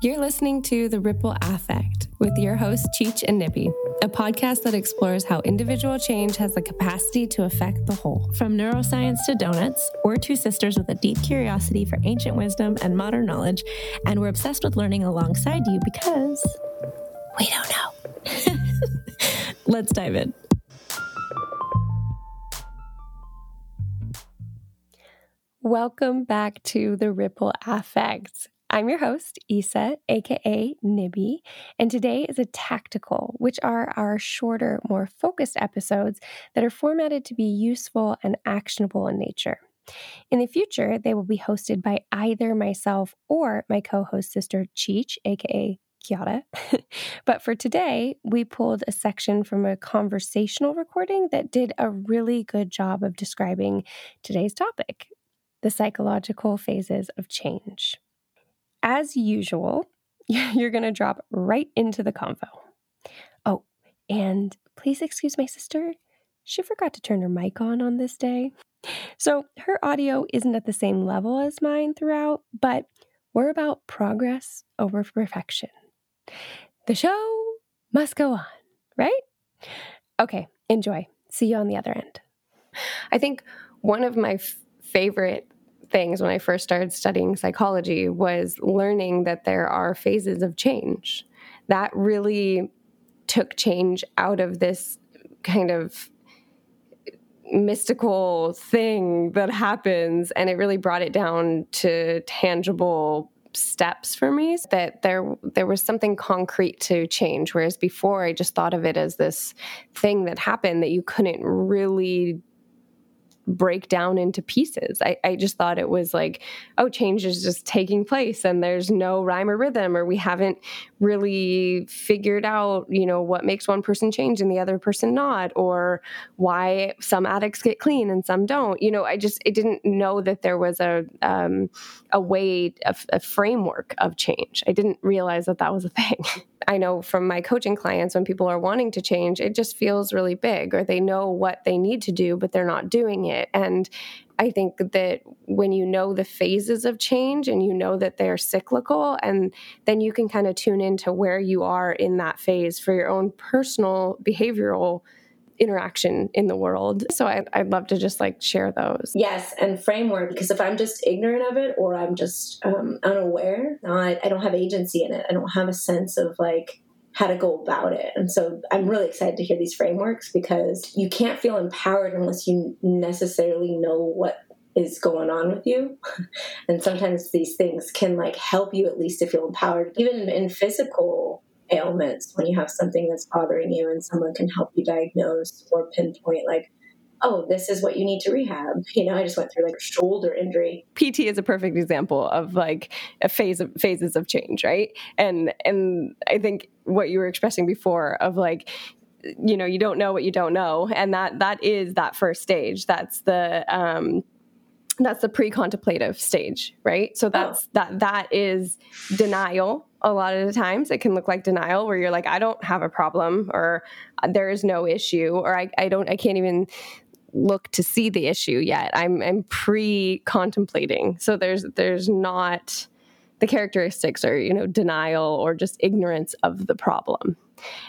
You're listening to The Ripple Affect with your hosts, Cheech and Nibby, a podcast that explores how individual change has the capacity to affect the whole. From neuroscience to donuts, we're two sisters with a deep curiosity for ancient wisdom and modern knowledge, and we're obsessed with learning alongside you because we don't know. Let's dive in. Welcome back to The Ripple Affect. I'm your host, Isa, aka Nibby, and today is a tactical, which are our shorter, more focused episodes that are formatted to be useful and actionable in nature. In the future, they will be hosted by either myself or my co host sister, Cheech, aka Chiara. but for today, we pulled a section from a conversational recording that did a really good job of describing today's topic the psychological phases of change as usual, you're going to drop right into the convo. Oh, and please excuse my sister. She forgot to turn her mic on on this day. So her audio isn't at the same level as mine throughout, but we're about progress over perfection. The show must go on, right? Okay, enjoy. See you on the other end. I think one of my f- favorite things when I first started studying psychology was learning that there are phases of change. That really took change out of this kind of mystical thing that happens and it really brought it down to tangible steps for me that there there was something concrete to change whereas before I just thought of it as this thing that happened that you couldn't really break down into pieces. I, I just thought it was like, oh, change is just taking place and there's no rhyme or rhythm, or we haven't really figured out, you know, what makes one person change and the other person not, or why some addicts get clean and some don't. You know, I just I didn't know that there was a um, a way, a, a framework of change. I didn't realize that that was a thing. I know from my coaching clients when people are wanting to change, it just feels really big, or they know what they need to do, but they're not doing it. And I think that when you know the phases of change and you know that they're cyclical, and then you can kind of tune into where you are in that phase for your own personal behavioral interaction in the world. So I, would love to just like share those. Yes, and framework because if I'm just ignorant of it or I'm just um, unaware, I, I don't have agency in it. I don't have a sense of like how to go about it. And so I'm really excited to hear these frameworks because you can't feel empowered unless you necessarily know what is going on with you. and sometimes these things can like help you at least to feel empowered. Even in physical ailments when you have something that's bothering you and someone can help you diagnose or pinpoint like oh this is what you need to rehab. You know i just went through like a shoulder injury. Pt is a perfect example of like a phase of phases of change right? And and i think what you were expressing before of like you know you don't know what you don't know and that that is that first stage. That's the um that's the pre-contemplative stage right? So that's oh. that that is denial a lot of the times it can look like denial where you're like i don't have a problem or uh, there is no issue or i, I don't i can't even look to see the issue yet. I'm i'm pre-contemplating. So there's there's not the characteristics are you know denial or just ignorance of the problem.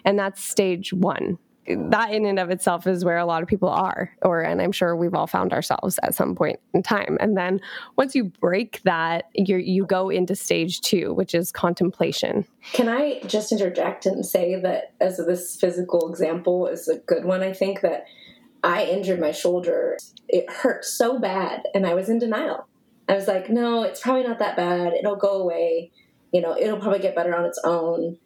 And that's stage one that in and of itself is where a lot of people are or and i'm sure we've all found ourselves at some point in time. And then once you break that you you go into stage two which is contemplation. Can i just interject and say that as this physical example is a good one i think that i injured my shoulder. It hurt so bad and i was in denial. I was like no it's probably not that bad. It'll go away. You know it'll probably get better on its own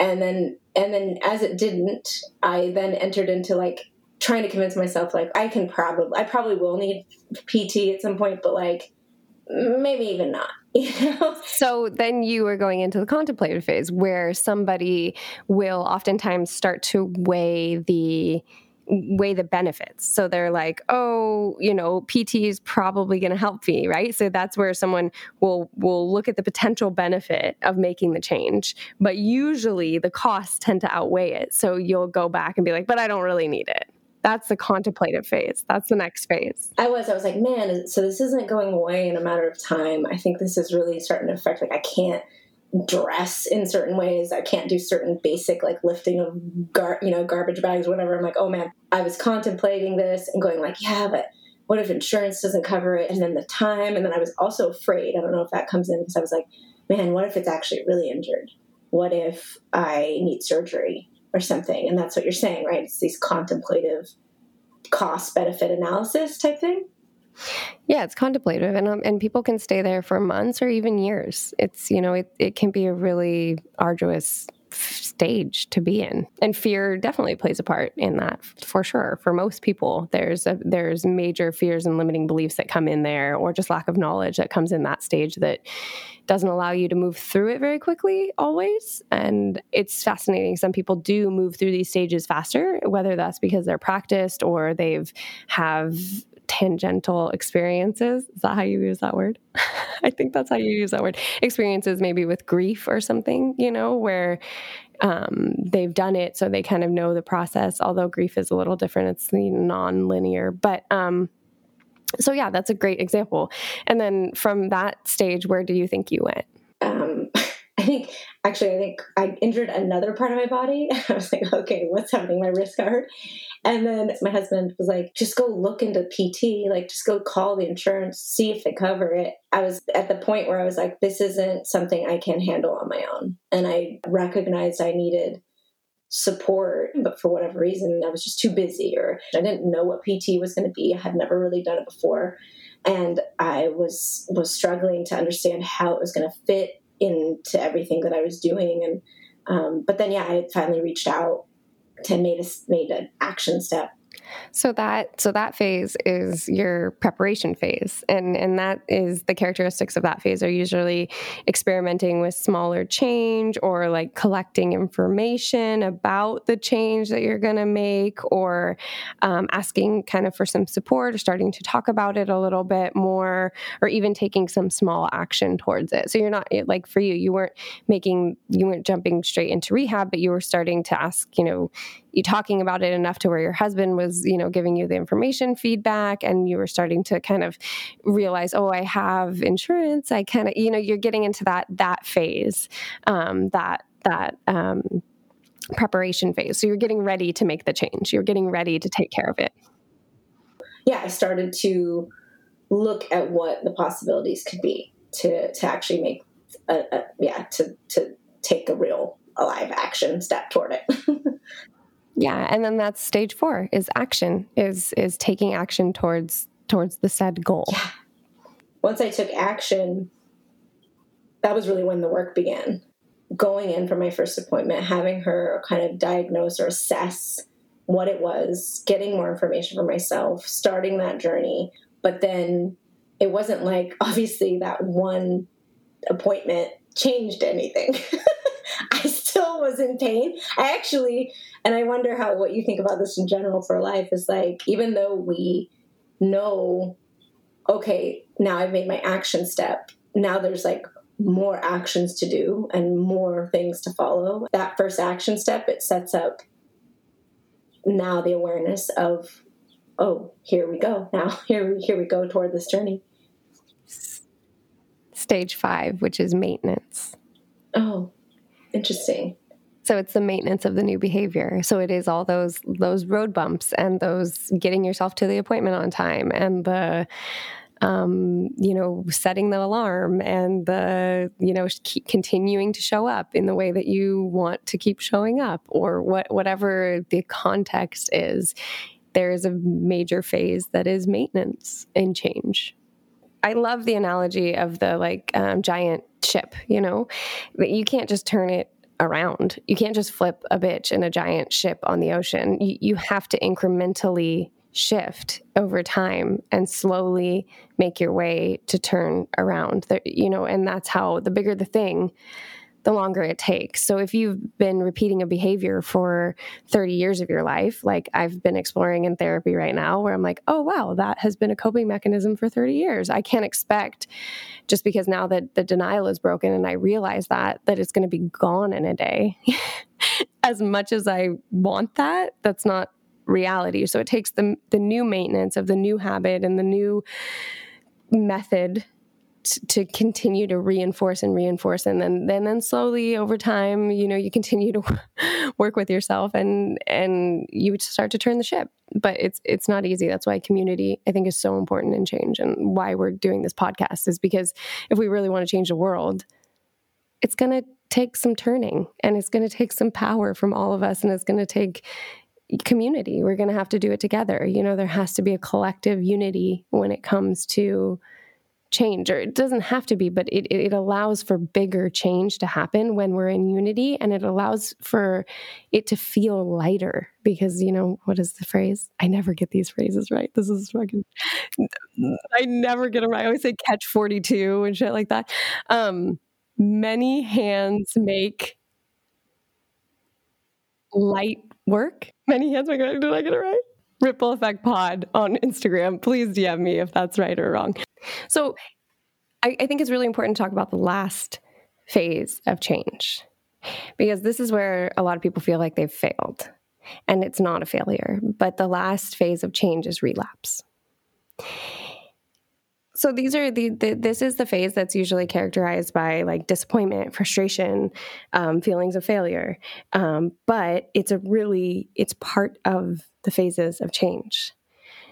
and then and then as it didn't i then entered into like trying to convince myself like i can probably i probably will need pt at some point but like maybe even not you know? So then you were going into the contemplative phase where somebody will oftentimes start to weigh the weigh the benefits. So they're like, oh, you know, PT is probably going to help me, right? So that's where someone will will look at the potential benefit of making the change, but usually the costs tend to outweigh it. So you'll go back and be like, but I don't really need it. That's the contemplative phase. That's the next phase. I was I was like, man, so this isn't going away in a matter of time. I think this is really starting to affect like I can't dress in certain ways. I can't do certain basic like lifting of gar you know garbage bags, whatever. I'm like, oh man, I was contemplating this and going like, yeah, but what if insurance doesn't cover it? And then the time, and then I was also afraid. I don't know if that comes in because I was like, man, what if it's actually really injured? What if I need surgery or something? And that's what you're saying, right? It's these contemplative cost benefit analysis type thing. Yeah, it's contemplative, and um, and people can stay there for months or even years. It's you know it it can be a really arduous stage to be in and fear definitely plays a part in that for sure. For most people there's a, there's major fears and limiting beliefs that come in there or just lack of knowledge that comes in that stage that doesn't allow you to move through it very quickly always. And it's fascinating. Some people do move through these stages faster whether that's because they're practiced or they've have tangential experiences. Is that how you use that word? I think that's how you use that word. Experiences maybe with grief or something, you know, where um, they've done it so they kind of know the process, although grief is a little different. It's non linear. But um, so, yeah, that's a great example. And then from that stage, where do you think you went? Um, think actually, I think I injured another part of my body. I was like, okay, what's happening? My wrist got hurt. And then my husband was like, just go look into PT, like just go call the insurance, see if they cover it. I was at the point where I was like, this isn't something I can handle on my own. And I recognized I needed support, but for whatever reason, I was just too busy or I didn't know what PT was going to be. I had never really done it before. And I was was struggling to understand how it was going to fit into everything that I was doing. And um, but then yeah, I finally reached out to made a made an action step so that so that phase is your preparation phase, and and that is the characteristics of that phase are usually experimenting with smaller change or like collecting information about the change that you're going to make, or um, asking kind of for some support or starting to talk about it a little bit more, or even taking some small action towards it. So you're not like for you, you weren't making you weren't jumping straight into rehab, but you were starting to ask, you know you talking about it enough to where your husband was, you know, giving you the information feedback and you were starting to kind of realize, oh, I have insurance. I kind of, you know, you're getting into that that phase, um, that that um, preparation phase. So you're getting ready to make the change. You're getting ready to take care of it. Yeah, I started to look at what the possibilities could be to to actually make a, a yeah to to take a real alive action step toward it. Yeah, and then that's stage 4 is action is is taking action towards towards the said goal. Yeah. Once I took action, that was really when the work began. Going in for my first appointment, having her kind of diagnose or assess what it was, getting more information for myself, starting that journey. But then it wasn't like obviously that one appointment changed anything. I still was in pain. I actually, and I wonder how what you think about this in general for life is like, even though we know, okay, now I've made my action step, now there's like more actions to do and more things to follow. That first action step, it sets up now the awareness of, oh, here we go. Now here, here we go toward this journey. Stage five, which is maintenance. Oh, Interesting. So it's the maintenance of the new behavior. So it is all those those road bumps and those getting yourself to the appointment on time and the um, you know, setting the alarm and the, you know, continuing to show up in the way that you want to keep showing up or what, whatever the context is. There is a major phase that is maintenance and change. I love the analogy of the like um, giant ship, you know, but you can't just turn it around. You can't just flip a bitch in a giant ship on the ocean. You, you have to incrementally shift over time and slowly make your way to turn around. You know, and that's how the bigger the thing, the longer it takes. So if you've been repeating a behavior for 30 years of your life, like I've been exploring in therapy right now, where I'm like, oh, wow, that has been a coping mechanism for 30 years. I can't expect just because now that the denial is broken and I realize that, that it's going to be gone in a day. as much as I want that, that's not reality. So it takes the, the new maintenance of the new habit and the new method to continue to reinforce and reinforce and then then then slowly over time you know you continue to work with yourself and and you start to turn the ship. But it's it's not easy. That's why community i think is so important in change and why we're doing this podcast is because if we really want to change the world it's going to take some turning and it's going to take some power from all of us and it's going to take community. We're going to have to do it together. You know there has to be a collective unity when it comes to change or it doesn't have to be but it, it allows for bigger change to happen when we're in unity and it allows for it to feel lighter because you know what is the phrase? I never get these phrases right. This is fucking i never get them right. I always say catch 42 and shit like that. Um many hands make light work. Many hands make did i get it right? Ripple effect pod on instagram. Please dm me if that's right or wrong so I, I think it's really important to talk about the last phase of change because this is where a lot of people feel like they've failed. And it's not a failure, but the last phase of change is relapse. So these are the, the this is the phase that's usually characterized by like disappointment, frustration, um, feelings of failure. Um, but it's a really it's part of the phases of change.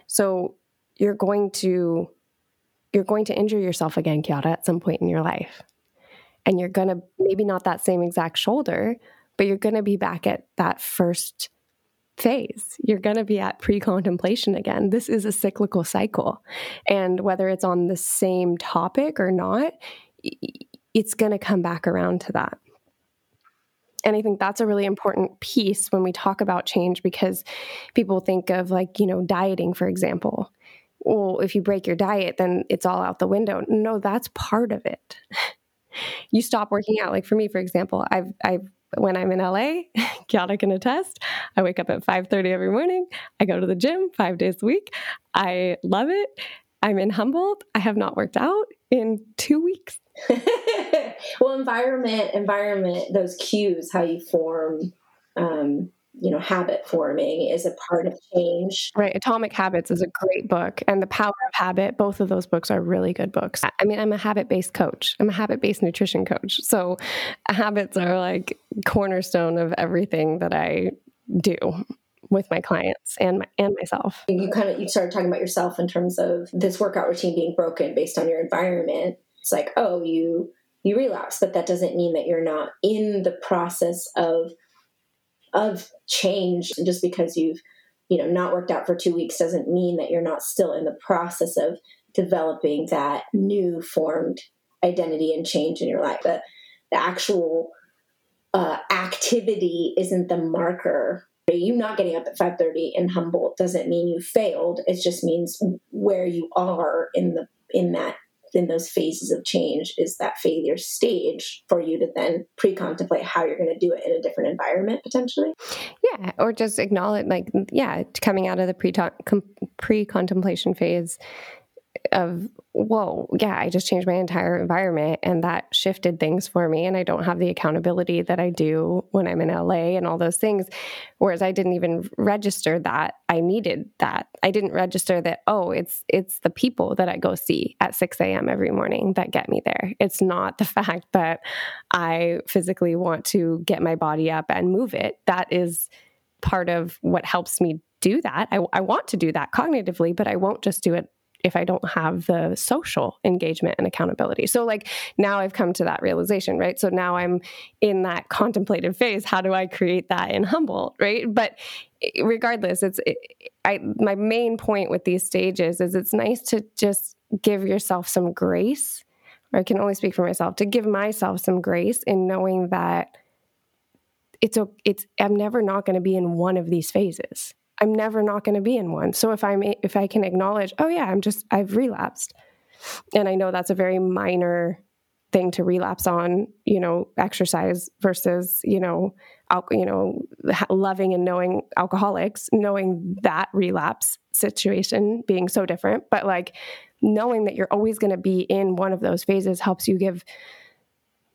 So you're going to you're going to injure yourself again, Chiara, at some point in your life. And you're going to, maybe not that same exact shoulder, but you're going to be back at that first phase. You're going to be at pre contemplation again. This is a cyclical cycle. And whether it's on the same topic or not, it's going to come back around to that. And I think that's a really important piece when we talk about change because people think of, like, you know, dieting, for example well, if you break your diet, then it's all out the window. No, that's part of it. you stop working out. Like for me, for example, I've, I've, when I'm in LA, Chiara can attest, I wake up at 5.30 every morning. I go to the gym five days a week. I love it. I'm in Humboldt. I have not worked out in two weeks. well, environment, environment, those cues, how you form um, you know habit forming is a part of change. Right atomic habits is a great book and the power of habit both of those books are really good books. I mean i'm a habit based coach. I'm a habit based nutrition coach. So habits are like cornerstone of everything that i do with my clients and my, and myself. You kind of you started talking about yourself in terms of this workout routine being broken based on your environment. It's like oh you you relapse but that doesn't mean that you're not in the process of of change just because you've you know not worked out for two weeks doesn't mean that you're not still in the process of developing that new formed identity and change in your life. The, the actual uh, activity isn't the marker. You not getting up at 5.30 in humboldt doesn't mean you failed. It just means where you are in the in that in those phases of change is that failure stage for you to then pre-contemplate how you're going to do it in a different environment potentially? Yeah or just acknowledge like yeah coming out of the pre pre-contemplation phase of whoa yeah i just changed my entire environment and that shifted things for me. And i don't have the accountability that i do when i'm in la and all those things. Whereas i didn't even register that i needed that. I didn't register that oh it's it's the people that i go see at 6 a.m every morning that get me there. It's not the fact that i physically want to get my body up and move it. That is part of what helps me do that. I, I want to do that cognitively but i won't just do it if I don't have the social engagement and accountability. So, like, now I've come to that realization, right? So now I'm in that contemplative phase. How do I create that in Humboldt, right? But eh, regardless, it's, it, I, my main point with these stages is it's nice to just give yourself some grace, I can only speak for myself, to give myself some grace in knowing that it's, a it's, I'm never not going to be in one of these phases I'm never not going to be in one. So if I'm if I can acknowledge, oh yeah, I'm just I've relapsed. And I know that's a very minor thing to relapse on, you know, exercise versus, you know, al- you know, loving and knowing alcoholics, knowing that relapse situation being so different, but like knowing that you're always going to be in one of those phases helps you give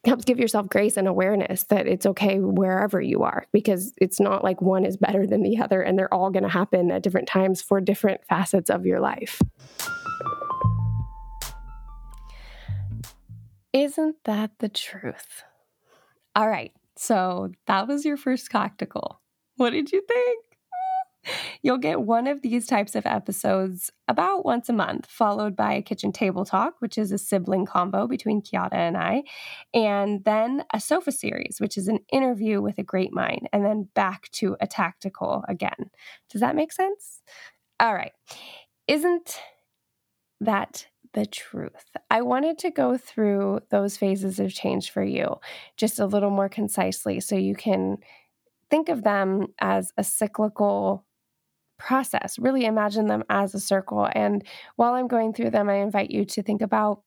helps give yourself grace and awareness that it's okay wherever you are because it's not like one is better than the other and they're all going to happen at different times for different facets of your life. Isn't that the truth? All right, so that was your first tactical. What did you think? You'll get one of these types of episodes about once a month, followed by a kitchen table talk, which is a sibling combo between Chiara and I, and then a sofa series, which is an interview with a great mind, and then back to a tactical again. Does that make sense? All right. Isn't that the truth? I wanted to go through those phases of change for you just a little more concisely so you can think of them as a cyclical process. Really imagine them as a circle. And while I'm going through them, I invite you to think about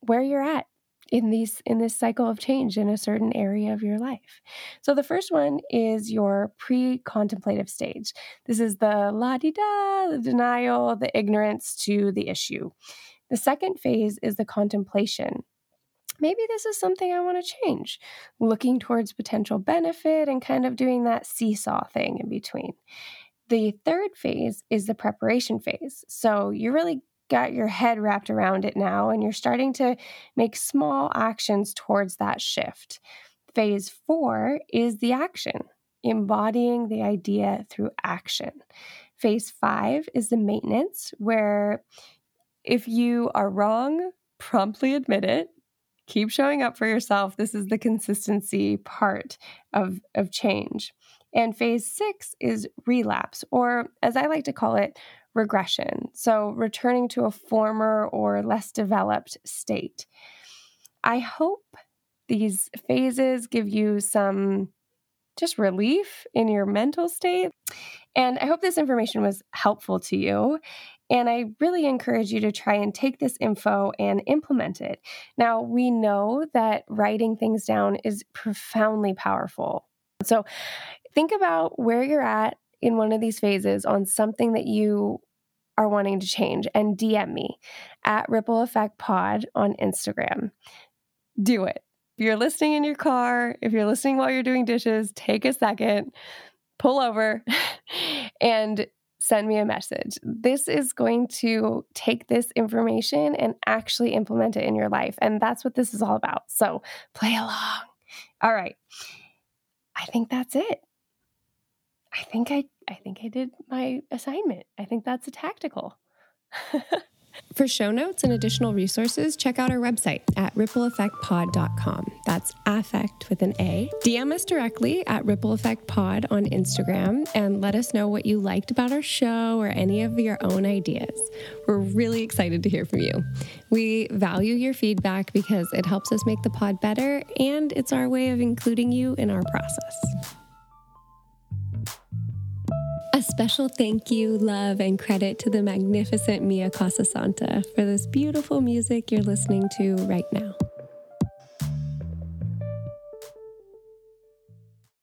where you're at in these in this cycle of change in a certain area of your life. So the first one is your pre-contemplative stage. This is the la-di-da, the denial, the ignorance to the issue. The second phase is the contemplation. Maybe this is something I want to change, looking towards potential benefit and kind of doing that seesaw thing in between. The third phase is the preparation phase. So you really got your head wrapped around it now and you're starting to make small actions towards that shift. Phase four is the action, embodying the idea through action. Phase five is the maintenance, where if you are wrong, promptly admit it. Keep showing up for yourself. This is the consistency part of, of change. And phase six is relapse, or as I like to call it, regression. So returning to a former or less developed state. I hope these phases give you some just relief in your mental state. And I hope this information was helpful to you. And I really encourage you to try and take this info and implement it. Now, we know that writing things down is profoundly powerful. So think about where you're at in one of these phases on something that you are wanting to change and DM me at Ripple Effect Pod on Instagram. Do it. If you're listening in your car, if you're listening while you're doing dishes, take a second, pull over, and send me a message. This is going to take this information and actually implement it in your life. And that's what this is all about. So play along. All right. I think that's it. I think I I think I did my assignment. I think that's a tactical. For show notes and additional resources, check out our website at rippleaffectpod.com. That's affect with an A. DM us directly at rippleeffectpod on Instagram and let us know what you liked about our show or any of your own ideas. We're really excited to hear from you. We value your feedback because it helps us make the pod better and it's our way of including you in our process. A special thank you, love, and credit to the magnificent Mia Casasanta for this beautiful music you're listening to right now.